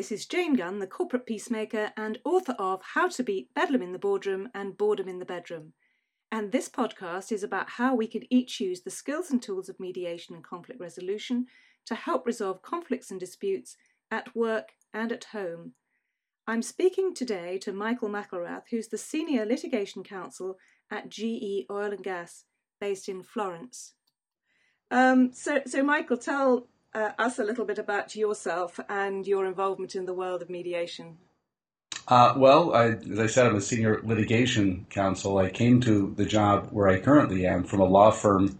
this is Jane Gunn, the corporate peacemaker and author of How to Beat Bedlam in the Boardroom and Boredom in the Bedroom. And this podcast is about how we could each use the skills and tools of mediation and conflict resolution to help resolve conflicts and disputes at work and at home. I'm speaking today to Michael McIlwrath, who's the Senior Litigation Counsel at GE Oil and Gas, based in Florence. Um, so, so, Michael, tell uh, us a little bit about yourself and your involvement in the world of mediation. Uh, well, I, as I said, I'm a senior litigation counsel. I came to the job where I currently am from a law firm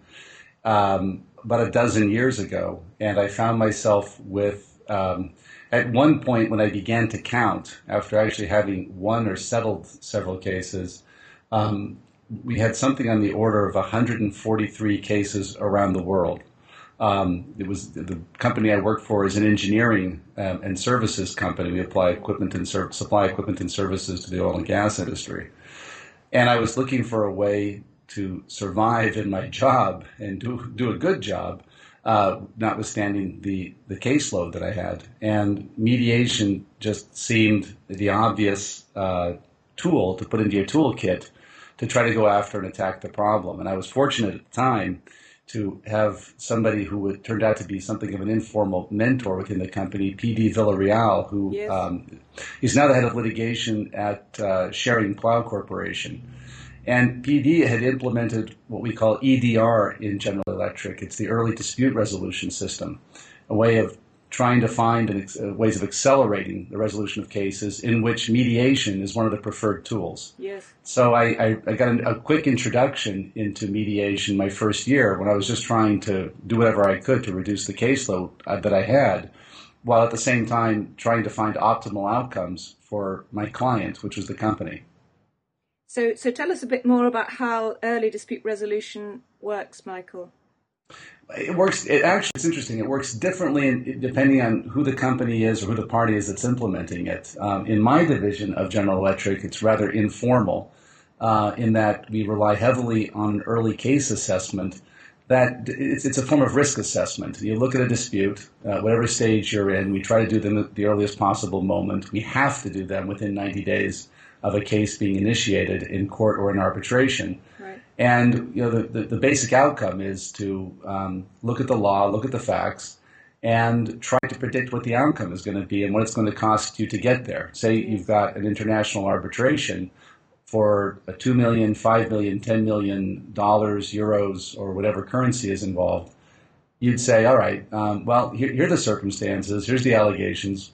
um, about a dozen years ago, and I found myself with, um, at one point when I began to count, after actually having won or settled several cases, um, we had something on the order of 143 cases around the world. Um, it was the company I worked for is an engineering um, and services company. We apply equipment and ser- supply equipment and services to the oil and gas industry. And I was looking for a way to survive in my job and do do a good job, uh, notwithstanding the the caseload that I had. And mediation just seemed the obvious uh, tool to put into your toolkit to try to go after and attack the problem. And I was fortunate at the time to have somebody who turned out to be something of an informal mentor within the company, PD Villarreal, who yes. um, is now the head of litigation at uh, Schering Plough Corporation. And PD had implemented what we call EDR in General Electric. It's the early dispute resolution system, a way of trying to find an, uh, ways of accelerating the resolution of cases in which mediation is one of the preferred tools. Yes. So I, I, I got a, a, quick introduction into mediation my first year when I was just trying to do whatever I could to reduce the caseload uh, that I had, while at the same time trying to find optimal outcomes for my client, which was the company. So, so tell us a bit more about how early dispute resolution works, Michael it works. It actually, it's interesting. It works differently in, depending on who the company is or who the party is that's implementing it. Um, in my division of General Electric, it's rather informal, uh, in that we rely heavily on early case assessment. That it's, it's a form of risk assessment. You look at a dispute, uh, whatever stage you're in. We try to do them at the earliest possible moment. We have to do them within 90 days of a case being initiated in court or in arbitration. And you know, the, the, the basic outcome is to um, look at the law, look at the facts, and try to predict what the outcome is going to be and what it's going to cost you to get there. Say you've got an international arbitration for a two million, five million, ten million dollars, euros, or whatever currency is involved. You'd say, all right, um, well, here, here, are the circumstances. Here's the allegations.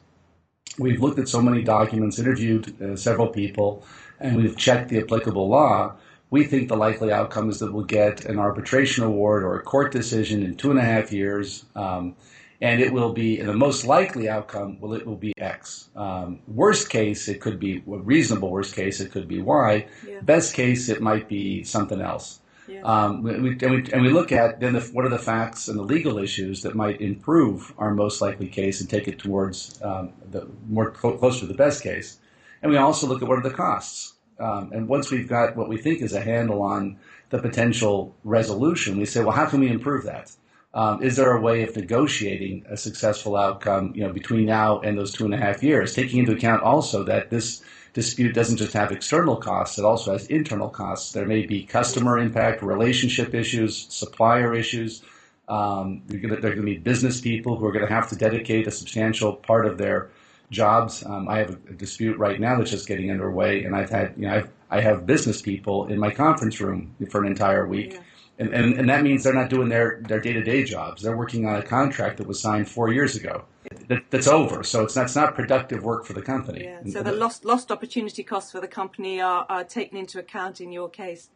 We've looked at so many documents, interviewed uh, several people, and we've checked the applicable law we think the likely outcome is that we'll get an arbitration award or a court decision in two and a half years. Um, and it will be the most likely outcome. Well, it will be X. Um, worst case, it could be a reasonable worst case. It could be Y. Yeah. Best case, it might be something else. Yeah. Um, we, and, we, and we look at then the, what are the facts and the legal issues that might improve our most likely case and take it towards um, the more cl- closer to the best case. And we also look at what are the costs. Um, and once we've got what we think is a handle on the potential resolution, we say, well, how can we improve that? Um, is there a way of negotiating a successful outcome, you know, between now and those two and a half years, taking into account also that this dispute doesn't just have external costs; it also has internal costs. There may be customer impact, relationship issues, supplier issues. Um, they're going to be business people who are going to have to dedicate a substantial part of their jobs. Um, I have a, a, dispute right now that's just getting underway, and I've had, you know, I've, I have business people in my conference room for an entire week. Yeah. And, and, and that means they're not doing their, their day-to-day jobs. They're working on a contract that was signed four years ago. That, that's over. So it's not, it's not productive work for the company. Yeah. So the lost, lost opportunity costs for the company are, are taken into account in your case.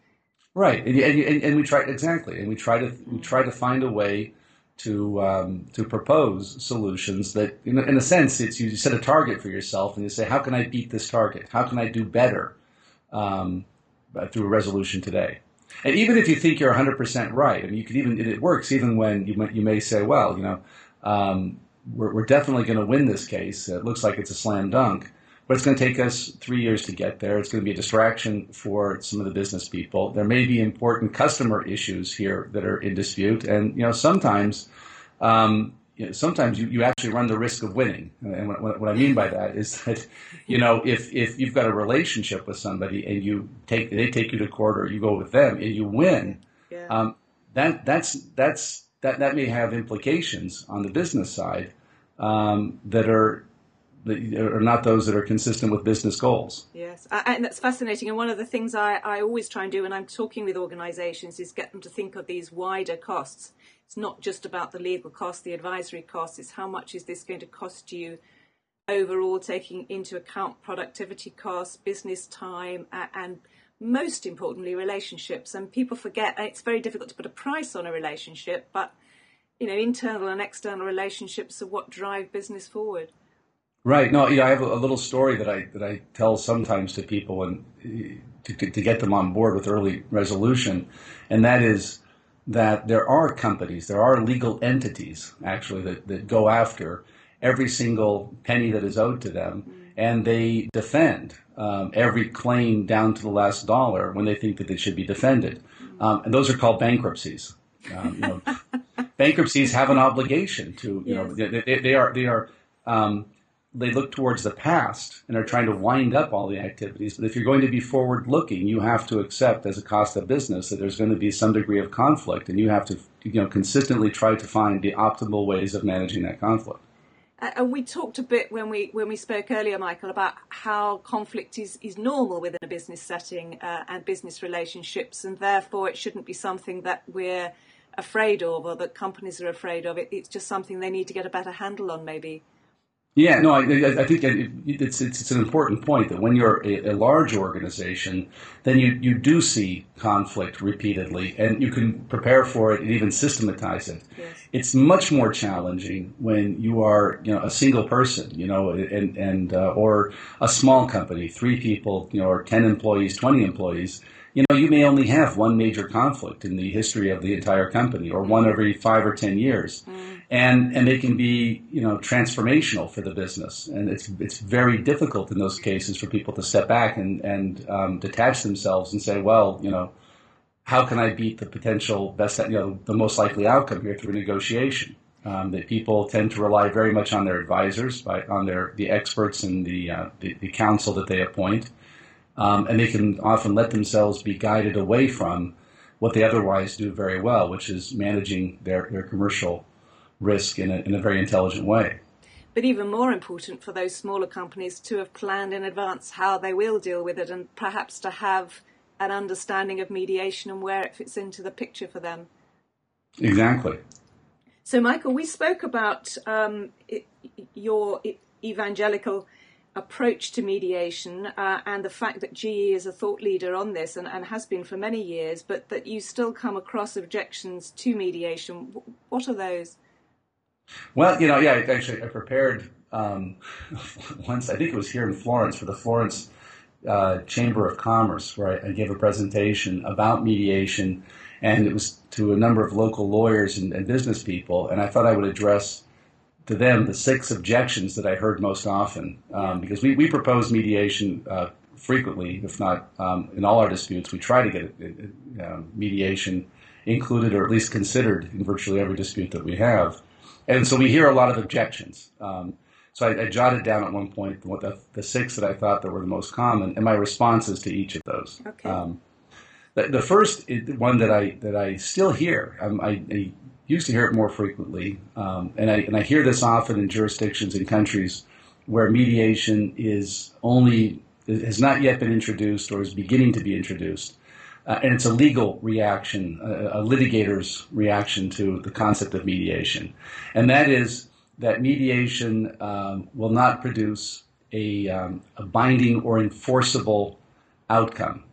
Right. And, and, and we try, exactly. And we try to, we try to find a way to um, to propose solutions that, in, in, a sense, it's you set a target for yourself and you say, how can I beat this target? How can I do better um, through a resolution today? And even if you think you're 100% right, I mean, you could even it works even when you may, you may say, well, you know, um, we're, we're definitely going to win this case. It looks like it's a slam dunk but it's going to take us three years to get there. It's going to be a distraction for some of the business people. There may be important customer issues here that are in dispute, and you know sometimes um, you know, sometimes you, you actually run the risk of winning. And what, what, I mean by that is that, you know, if, if you've got a relationship with somebody and you take they take you to court or you go with them and you win, yeah. um, that that's that's that that may have implications on the business side um, that are are not those that are consistent with business goals. Yes, and that's fascinating. And one of the things I, I always try and do when I'm talking with organisations is get them to think of these wider costs. It's not just about the legal costs, the advisory costs. It's how much is this going to cost you overall, taking into account productivity costs, business time, and most importantly, relationships. And people forget it's very difficult to put a price on a relationship, but you know, internal and external relationships are what drive business forward. Right. No, I have a, little story that I that I tell sometimes to people and to, to, to get them on board with early resolution, and that is that there are companies, there are legal entities actually that, that go after every single penny that is owed to them, mm-hmm. and they defend um, every claim down to the last dollar when they think that they should be defended, mm-hmm. um, and those are called bankruptcies. Um, you know, bankruptcies have an obligation to you yes. know they, they, they, are they are um, they look towards the past and are trying to wind up all the activities. But if you're going to be forward looking, you have to accept as a cost of business that there's going to be some degree of conflict, and you have to you know consistently try to find the optimal ways of managing that conflict. And we talked a bit when we when we spoke earlier, Michael, about how conflict is, is normal within a business setting uh, and business relationships, and therefore it shouldn't be something that we're afraid of or that companies are afraid of. It, it's just something they need to get a better handle on, maybe. Yeah, no, I, I think it's, it's, it's an important point that when you're a, a, large organization, then you, you do see conflict repeatedly, and you can prepare for it and even systematize it. Yes. It's much more challenging when you are you know a single person, you know, and and uh, or a small company, three people, you know, or ten employees, twenty employees you know, you may only have one major conflict in the history of the entire company, or one every five or ten years, mm. and and they can be you know transformational for the business, and it's it's very difficult in those cases for people to step back and and um, detach themselves and say, well, you know, how can I beat the potential best, you know, the most likely outcome here through negotiation? Um, that people tend to rely very much on their advisors, by, on their the experts and the, uh, the, the counsel that they appoint um, and they can often let themselves be guided away from what they otherwise do very well, which is managing their, their commercial risk in a, in a very intelligent way. But even more important for those smaller companies to have planned in advance how they will deal with it and perhaps to have an understanding of mediation and where it fits into the picture for them. Exactly. So, Michael, we spoke about um, your evangelical approach to mediation uh, and the fact that GE is a thought leader on this and, and, has been for many years, but that you still come across objections to mediation. What are those? Well, you know, yeah, actually, I prepared um, once, I think it was here in Florence, for the Florence uh, Chamber of Commerce, where I, I, gave a presentation about mediation, and it was to a number of local lawyers and, and business people, and I thought I would address to them the six objections that I heard most often, um, because we, we propose mediation uh, frequently, if not um, in all our disputes. We try to get uh, mediation included or at least considered in virtually every dispute that we have. And so we hear a lot of objections. Um, so I, I, jotted down at one point what the, the, six that I thought that were the most common and my responses to each of those. Okay. Um, the, the, first one that I that I still hear, um, I, I used to hear it more frequently, um, and I and I hear this often in jurisdictions and countries where mediation is only has not yet been introduced or is beginning to be introduced, uh, and it's a legal reaction, a, a litigator's reaction to the concept of mediation, and that is that mediation um, will not produce a, um, a binding or enforceable outcome.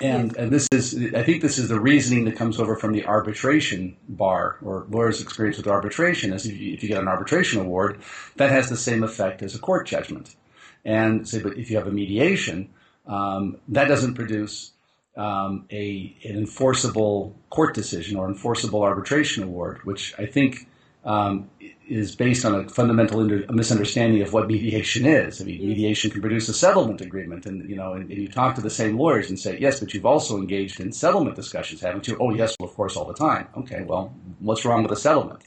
And, and this is, I think this is the reasoning that comes over from the arbitration bar or lawyers' experience with arbitration is if you, if you get an arbitration award, that has the same effect as a court judgment. And say, but if you have a mediation, um, that doesn't produce um, a, an enforceable court decision or enforceable arbitration award, which I think um, is based on a fundamental a misunderstanding of what mediation is. I mean, mediation can produce a settlement agreement, and you know, and, and, you talk to the same lawyers and say, yes, but you've also engaged in settlement discussions, haven't you? Oh, yes, well, of course, all the time. Okay, well, what's wrong with a settlement?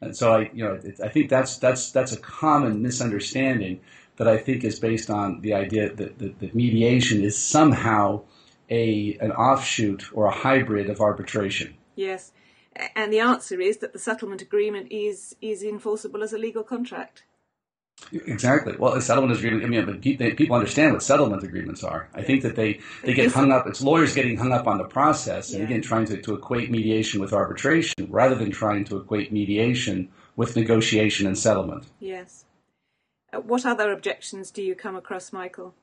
And so I, you know, it, I think that's that's that's a common misunderstanding that I think is based on the idea that, that, that mediation is somehow a an offshoot or a hybrid of arbitration. Yes, and the answer is that the settlement agreement is is enforceable as a legal contract. Exactly. Well, a settlement agreement. I mean, people understand what settlement agreements are. I think that they, they get hung up. It's lawyers getting hung up on the process, and yeah. again, trying to, to equate mediation with arbitration rather than trying to equate mediation with negotiation and settlement. Yes. Uh, what other objections do you come across, Michael?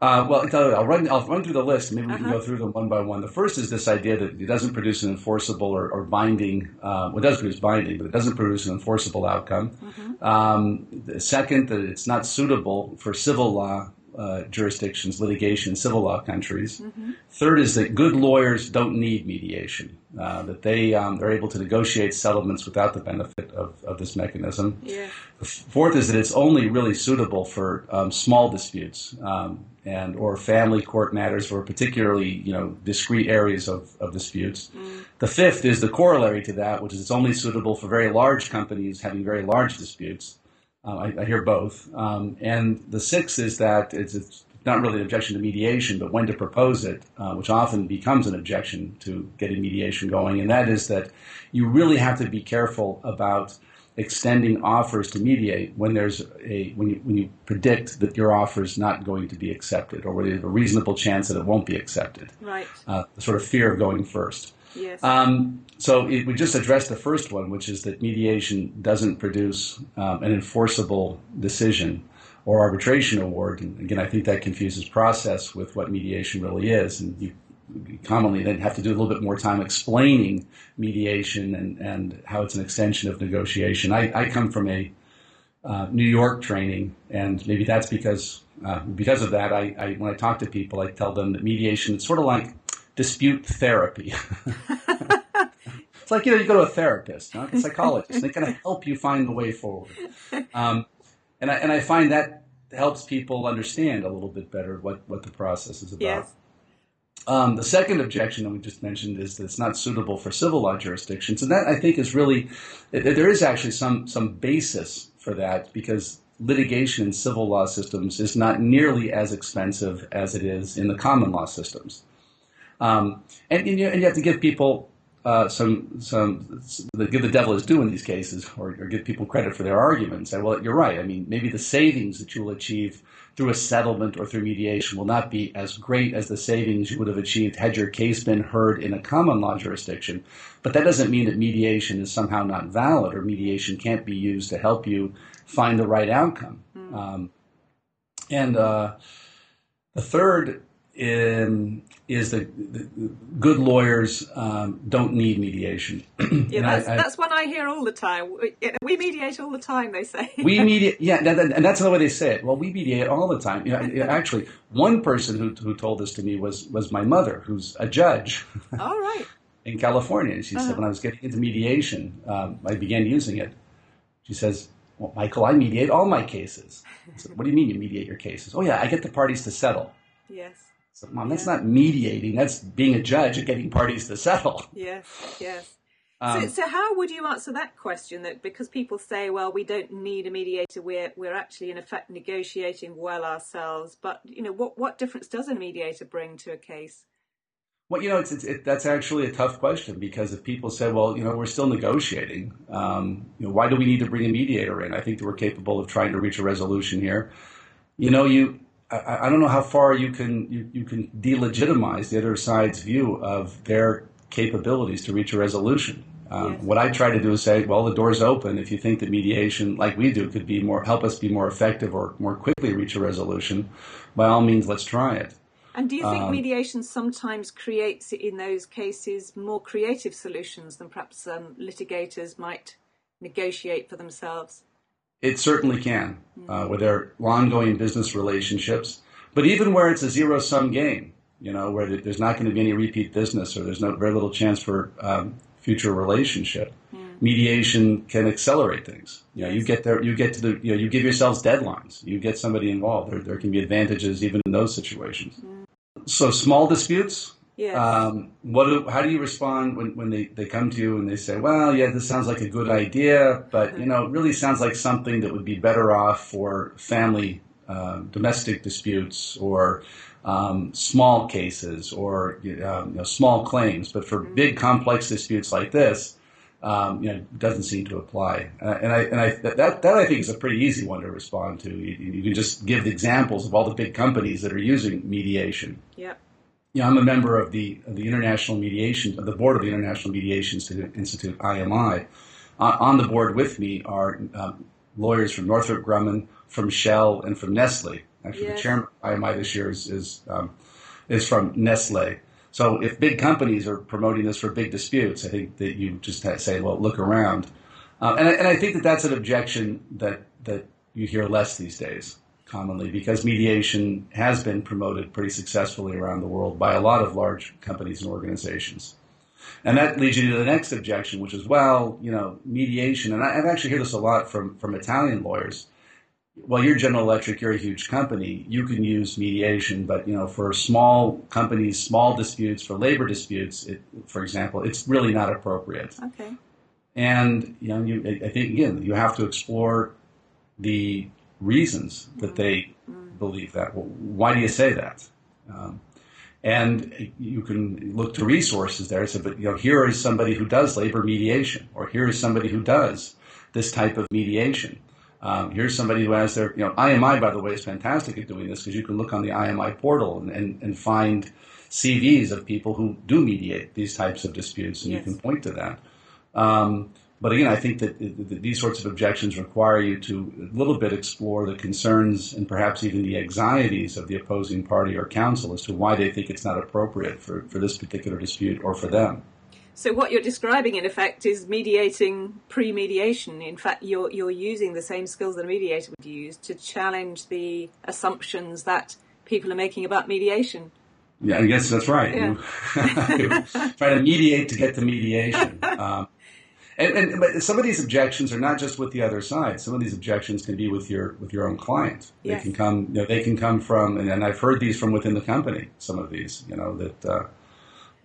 Uh, well, I'll run, I'll run through the list. Maybe we uh-huh. can go through them one by one. The first is this idea that it doesn't produce an enforceable or, or binding, uh, well, it does produce binding, but it doesn't produce an enforceable outcome. Mm-hmm. Um, the second, that it's not suitable for civil law uh, jurisdictions, litigation, civil law countries. Mm-hmm. Third is that good lawyers don't need mediation, uh, that they um, are able to negotiate settlements without the benefit of, of this mechanism. Yeah. The fourth is that it's only really suitable for um, small disputes um, and or family court matters or particularly you know discrete areas of, of disputes. Mm. The fifth is the corollary to that, which is it's only suitable for very large companies having very large disputes. Uh, I, I, hear both. Um, and the sixth is that it's, it's, not really an objection to mediation, but when to propose it, uh, which often becomes an objection to getting mediation going. And that is that you really have to be careful about extending offers to mediate when there's a when you, when you predict that your offer is not going to be accepted or where there's a reasonable chance that it won't be accepted. Right. Uh, the sort of fear of going first. Yes. Um, so it, we just addressed the first one, which is that mediation doesn't produce um, an enforceable decision or arbitration award. And again, I think that confuses process with what mediation really is. And you commonly then have to do a little bit more time explaining mediation and, and how it's an extension of negotiation. I, I come from a uh, New York training, and maybe that's because uh, because of that. I, I, when I talk to people, I tell them that mediation is sort of like dispute therapy. it's like you know you go to a therapist, not a psychologist. They're going to help you find the way forward. Um, and I and I find that helps people understand a little bit better what what the process is about. Yes. Um, the second objection that we just mentioned is that it's not suitable for civil law jurisdictions, and that I think is really there is actually some some basis for that because litigation in civil law systems is not nearly as expensive as it is in the common law systems, um, and, and, you, and, you, have to give people uh, some some give the devil his due in these cases, or, or give people credit for their arguments. Say, well, you're right. I mean, maybe the savings that you'll achieve through a settlement or through mediation will not be as great as the savings you would have achieved had your case been heard in a common law jurisdiction. But that doesn't mean that mediation is somehow not valid or mediation can't be used to help you find the right outcome. Mm. Um, and uh, the third in, is that good lawyers um, don't need mediation. yeah, that's, I, I, that's one I hear all the time. We mediate all the time, they say. we mediate, yeah, and that's the way they say it. Well, we mediate all the time. You know, actually, one person who, who told this to me was, was my mother, who's a judge. All right. in California. She uh-huh. said, when I was getting into mediation, um, I began using it. She says, well, Michael, I mediate all my cases. I said, what do you mean you mediate your cases? Oh, yeah, I get the parties to settle. Yes. So, Mom, that's not mediating. That's being a judge and getting parties to settle. Yes, yes. Um, so, so, how would you answer that question? That because people say, "Well, we don't need a mediator. We're we're actually in effect negotiating well ourselves." But you know, what what difference does a mediator bring to a case? Well, you know, it's, it's it, that's actually a tough question because if people say, "Well, you know, we're still negotiating," um, you know, why do we need to bring a mediator in? I think that we're capable of trying to reach a resolution here. You know, you I, I, don't know how far you can you, you can delegitimize the other side's view of their capabilities to reach a resolution. Um, yes. What I try to do is say, well, the door's open. If you think that mediation, like we do, could be more help us be more effective or more quickly reach a resolution, by all means, let's try it. And do you think um, mediation sometimes creates, in those cases, more creative solutions than perhaps um, litigators might negotiate for themselves? It certainly can, uh, where there are ongoing business relationships, but even where it's a zero sum game, you know, where there's not going to be any repeat business or there's no very little chance for um, future relationship. Mm. Mediation can accelerate things. You know, you get there, you get to the, you know, you give yourselves deadlines. You get somebody involved. There, there can be advantages even in those situations. Mm. So small disputes, Yes. Um, what do, how do you respond when, when they, they come to you and they say, well, yeah, this sounds like a good idea, but you know, it really sounds like something that would be better off for family, uh, domestic disputes or um, small cases or um, you know, small claims. But for big complex disputes like this, um, you know, doesn't seem to apply. Uh, and I, and I, that, that I think is a pretty easy one to respond to. You, you can just give examples of all the big companies that are using mediation. Yep. You know, I'm a member of the of the International Mediation, of the board of the International Mediation Institute, IMI. Uh, on the board with me are um, lawyers from Northrop Grumman, from Shell, and from Nestle. Actually, Yes. the chairman of IMI this year is is, um, is from Nestle. So if big companies are promoting this for big disputes, I think that you just say, well, look around. Um, and, I, and I think that that's an objection that, that you hear less these days, commonly, because mediation has been promoted pretty successfully around the world by a lot of large companies and organizations. And that leads you to the next objection, which is, well, you know, mediation, and I, I've actually heard this a lot from, from Italian lawyers. Well, you're General Electric, you're a huge company, you can use mediation, but, you know, for small companies, small disputes, for labor disputes, it, for example, it's really not appropriate. Okay. And you know, you, I I think again, you have to explore the reasons that they believe that. Well, why do you say that? Um, and you can look to resources there. So, but you know, here is somebody who does labor mediation, or here is somebody who does this type of mediation. Um, here's somebody who has their, you know, IMI, by the way, is fantastic at doing this because you can look on the IMI portal and, and, and find CVs of people who do mediate these types of disputes, and Yes. you can point to that. Um, but again, I think that, that these sorts of objections require you to a little bit explore the concerns and perhaps even the anxieties of the opposing party or counsel as to why they think it's not appropriate for, for this particular dispute or for them. So what you're describing, in effect, is mediating pre-mediation. In fact, you're you're using the same skills that a mediator would use to challenge the assumptions that people are making about mediation. Yeah, I guess that's right. Yeah. Try to mediate to get to mediation. Um, and, and but some of these objections are not just with the other side. Some of these objections can be with your with your own client. They can come. You know, they can come from, and, and I've heard these from within the company. Some of these, you know, that uh,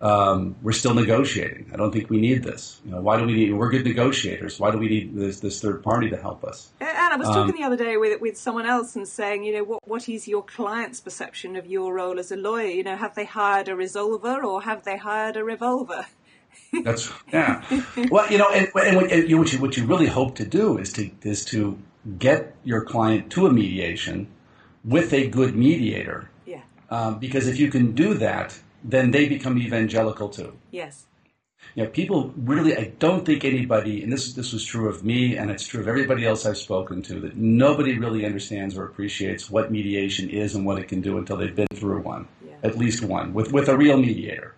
um, we're still negotiating. I don't think we need this. You know, why do we need? We're good negotiators. Why do we need this this third party to help us? And I was Um, talking the other day with with someone else and saying, you know, what what is your client's perception of your role as a lawyer? You know, have they hired a resolver or have they hired a revolver? That's yeah. Well, you know, and, and what, and you- what you what you really hope to do is to is to get your client to a mediation with a good mediator, Yeah. um, because if you can do that, then they become evangelical too. Yes. You know, people really. I don't think anybody, and this this was true of me, and it's true of everybody else I've spoken to, that nobody really understands or appreciates what mediation is and what it can do until they've been through one, Yeah. at least one, with with a real mediator.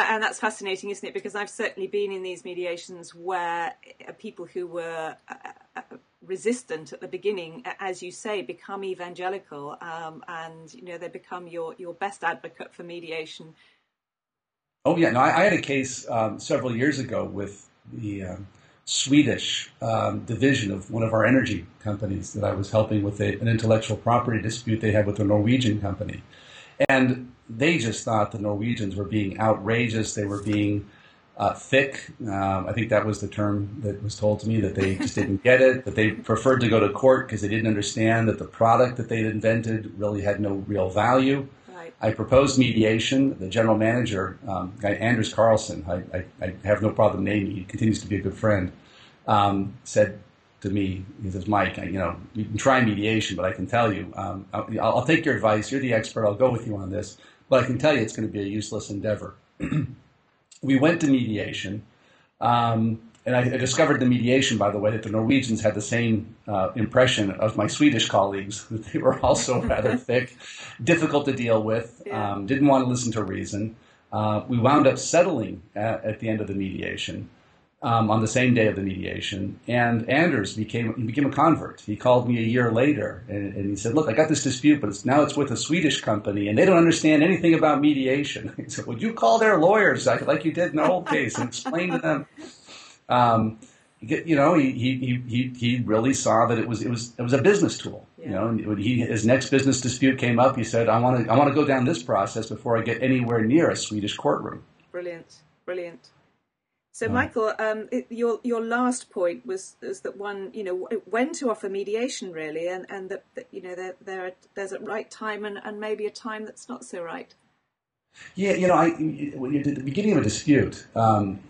That, and that's fascinating, isn't it? Because I've certainly been in these mediations where uh, people who were uh, uh, resistant at the beginning, as you say, become evangelical, um, and you know they become your your best advocate for mediation. Oh yeah, no, I, I had a case um, several years ago with the um, Swedish um, division of one of our energy companies that I was helping with a, an intellectual property dispute they had with a Norwegian company, and they just thought the Norwegians were being outrageous. They were being uh, thick. Um, I think that was the term that was told to me that they just didn't get it. That they preferred to go to court because they didn't understand that the product that they'd invented really had no real value. Right. I proposed mediation. The general manager, um, guy Anders Carlson, I, I, I have no problem naming. He continues to be a good friend. Um, said to me, he says, "Mike, I, you know, you can try mediation, but I can tell you, um, I'll, I'll take your advice. You're the expert. I'll go with you on this, but I can tell you it's going to be a useless endeavor." we went to mediation. Um, and I, I discovered the mediation, by the way, that the Norwegians had the same uh, impression of my Swedish colleagues, that they were also rather thick, difficult to deal with, Yeah. um, didn't want to listen to reason. Uh, we wound up settling at, at the end of the mediation, um, on the same day of the mediation, and Anders became he became a convert. He called me a year later, and, and he said, "Look, I got this dispute, but it's, now it's with a Swedish company, and they don't understand anything about mediation." He said, "Would you call their lawyers like, like you did in the old case and explain to them?" Um, you know, he, he, he, he really saw that it was it was it was a business tool. Yeah. You know, and when he his next business dispute came up, he said, "I want to I want to go down this process before I get anywhere near a Swedish courtroom." Brilliant, brilliant. So, Michael, um, it, your your last point was is that one, you know, when to offer mediation, really, and and that, that you know there there there's a right time and, and maybe a time that's not so right. Yeah, you know, I at the beginning of a dispute, um,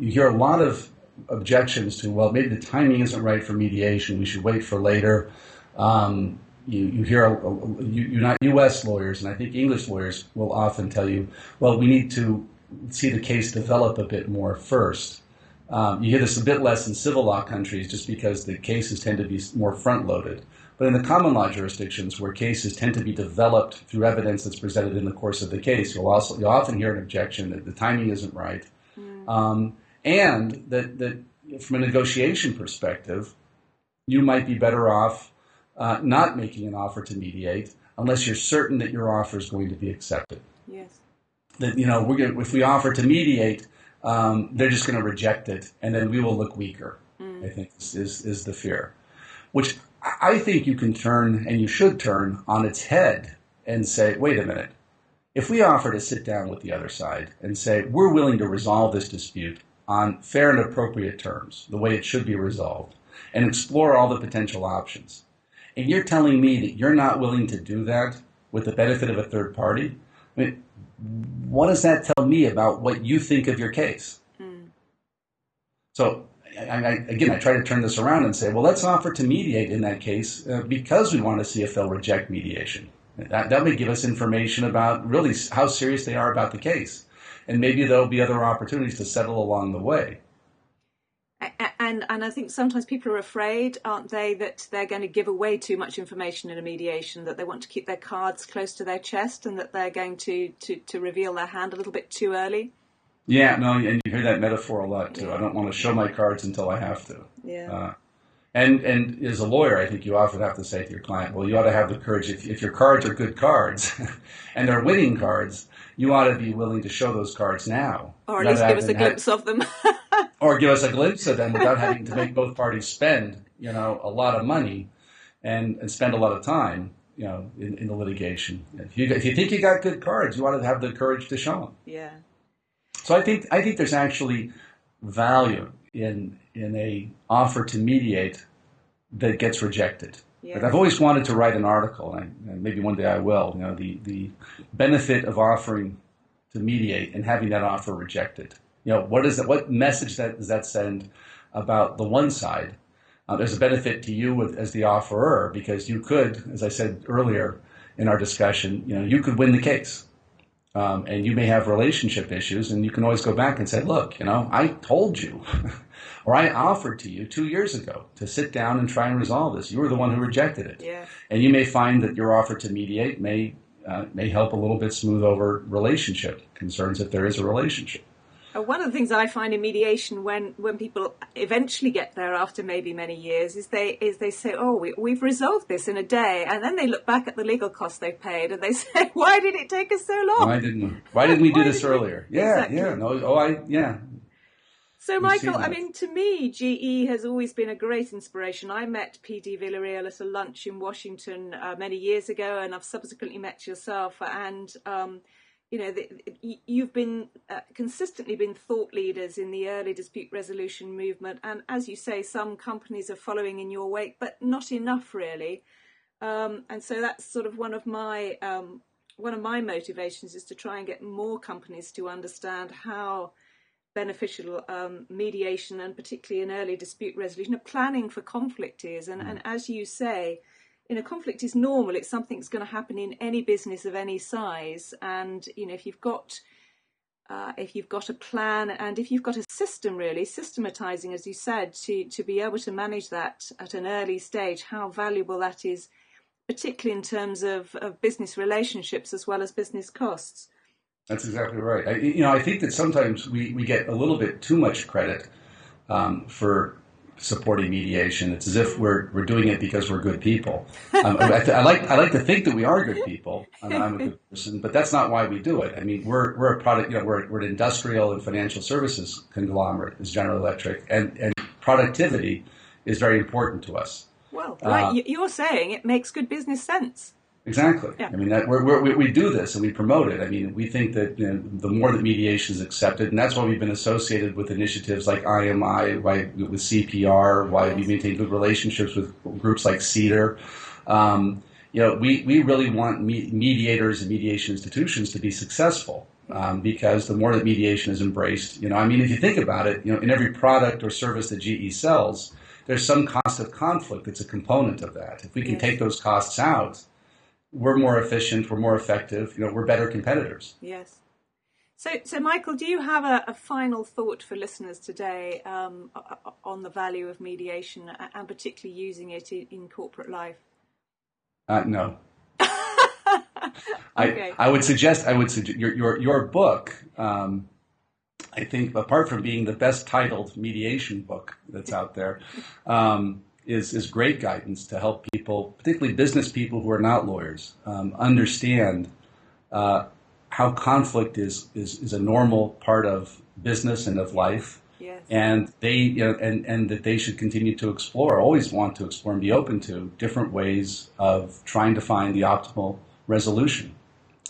you hear a lot of objections to, well, maybe the timing isn't right for mediation. We should wait for later. Um, you, you hear a, a, you, not U.S. lawyers, and I think English lawyers will often tell you, well, we need to see the case develop a bit more first. Um, you hear this a bit less in civil law countries just because the cases tend to be more front loaded. But in the common law jurisdictions, where cases tend to be developed through evidence that's presented in the course of the case, you'll also you'll often hear an objection that the timing isn't right, mm. um, and that that from a negotiation perspective, you might be better off uh, not making an offer to mediate unless you're certain that your offer is going to be accepted. Yes that you know we're gonna, if we offer to mediate, um, they're just going to reject it, and then we will look weaker. Mm. I think is, is is the fear, which I think you can turn and you should turn on its head and say, wait a minute. If we offer to sit down with the other side and say we're willing to resolve this dispute on fair and appropriate terms, the way it should be resolved, and explore all the potential options, and you're telling me that you're not willing to do that with the benefit of a third party, I mean, what does that tell me about what you think of your case? Mm. So, I, I, again, I try to turn this around and say, well, let's offer to mediate in that case uh, because we want to see if they'll reject mediation. That, that may give us information about really how serious they are about the case. And maybe there'll be other opportunities to settle along the way and and I think sometimes people are afraid, aren't they, that they're going to give away too much information in a mediation, that they want to keep their cards close to their chest, and that they're going to to, to reveal their hand a little bit too early. Yeah, no, and you hear that metaphor a lot too. I don't want to show my cards until I have to. Yeah. Uh, and and as a lawyer, I think you often have to say to your client, well, you ought to have the courage. If, if your cards are good cards, and they're winning cards, you ought to be willing to show those cards now. Or at least give us a glimpse of them. or give us a glimpse of them without having to make both parties spend, you know, a lot of money and, and spend a lot of time, you know, in, in the litigation. If you, if you think you got good cards, you want to have the courage to show them. Yeah. So I think I think there's actually value in in a offer to mediate that gets rejected. Yeah. I've always wanted to write an article, and maybe one day I will. You know, the the benefit of offering to mediate and having that offer rejected you know, what is that? What message that does that send about the one side? Uh, there's a benefit to you as the offerer because you could, as I said earlier in our discussion, you know, you could win the case. Um, and you may have relationship issues, and you can always go back and say, "Look, you know, I told you, or I offered to you two years ago to sit down and try and resolve this. You were the one who rejected it, yeah. and you may find that your offer to mediate may uh, may help a little bit smooth over relationship concerns if there is a relationship." Uh, one of the things I find in mediation when, when people eventually get there after maybe many years is they is they say, "Oh, we, we've resolved this in a day," and then they look back at the legal costs they've paid and they say, "Why did it take us so long? Why didn't Why didn't we do this earlier?" We? Yeah, exactly. yeah, no, oh, I yeah. So, Michael, I mean, to me, GE has always been a great inspiration. I met PD Villarreal at a lunch in Washington uh, many years ago, and I've subsequently met yourself. And um, you know, the, you've been uh, consistently been thought leaders in the early dispute resolution movement, and as you say, some companies are following in your wake, but not enough really. Um, and so that's sort of one of my um, one of my motivations is to try and get more companies to understand how beneficial um, mediation and particularly in early dispute resolution, of planning for conflict is. And, mm. and as you say, you know, conflict is normal. It's something that's going to happen in any business of any size. And you know, if you've got uh, if you've got a plan and if you've got a system, really systematizing, as you said, to to be able to manage that at an early stage, how valuable that is, particularly in terms of, of business relationships as well as business costs. That's exactly right. I, you know, I think that sometimes we, we get a little bit too much credit um, for supporting mediation. It's as if we're we're doing it because we're good people. Um, I, I, like I like to think that we are good people. I'm, I'm, a good person, but that's not why we do it. I mean, we're we're a product. You know, we're we're an industrial and financial services conglomerate, is General Electric, and and productivity is very important to us. Well, right, uh, you're saying it makes good business sense. Exactly. Yeah. I mean, that, we're, we're, we do this and we promote it. I mean, we think that you know, the more that mediation is accepted, and that's why we've been associated with initiatives like IMI, why, with CPR, why we maintain good relationships with groups like CEDR. Um, you know, we, we really want me- mediators and mediation institutions to be successful. Um, because the more that mediation is embraced, you know, I mean, if you think about it, you know, in every product or service that GE sells, there's some cost of conflict that's a component of that. If we can yes. take those costs out, we're more efficient, we're more effective, you know, we're better competitors. Yes. So, so Michael, do you have a, a final thought for listeners today um, on the value of mediation and particularly using it in, in corporate life? Uh, no. okay. I, I would suggest I would suggest your your your book. Um, I think apart from being the best titled mediation book that's out there, um, is, is great guidance to help people, particularly business people who are not lawyers, um, understand uh, how conflict is, is, is a normal part of business and of life. Yes. And they, you know, and, and that they should continue to explore, always want to explore and be open to different ways of trying to find the optimal resolution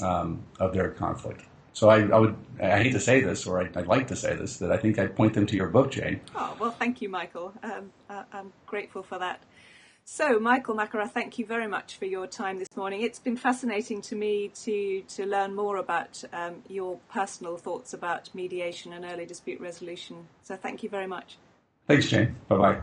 um, of their conflict. So I, I, would I hate to say this, or I, would like to say this, that I think I'd point them to your book, Jane. Oh well, thank you, Michael. Um, I'm grateful for that. So, Michael McIlwrath, thank you very much for your time this morning. It's been fascinating to me to to learn more about um, your personal thoughts about mediation and early dispute resolution. So, thank you very much. Thanks, Jane. Bye bye.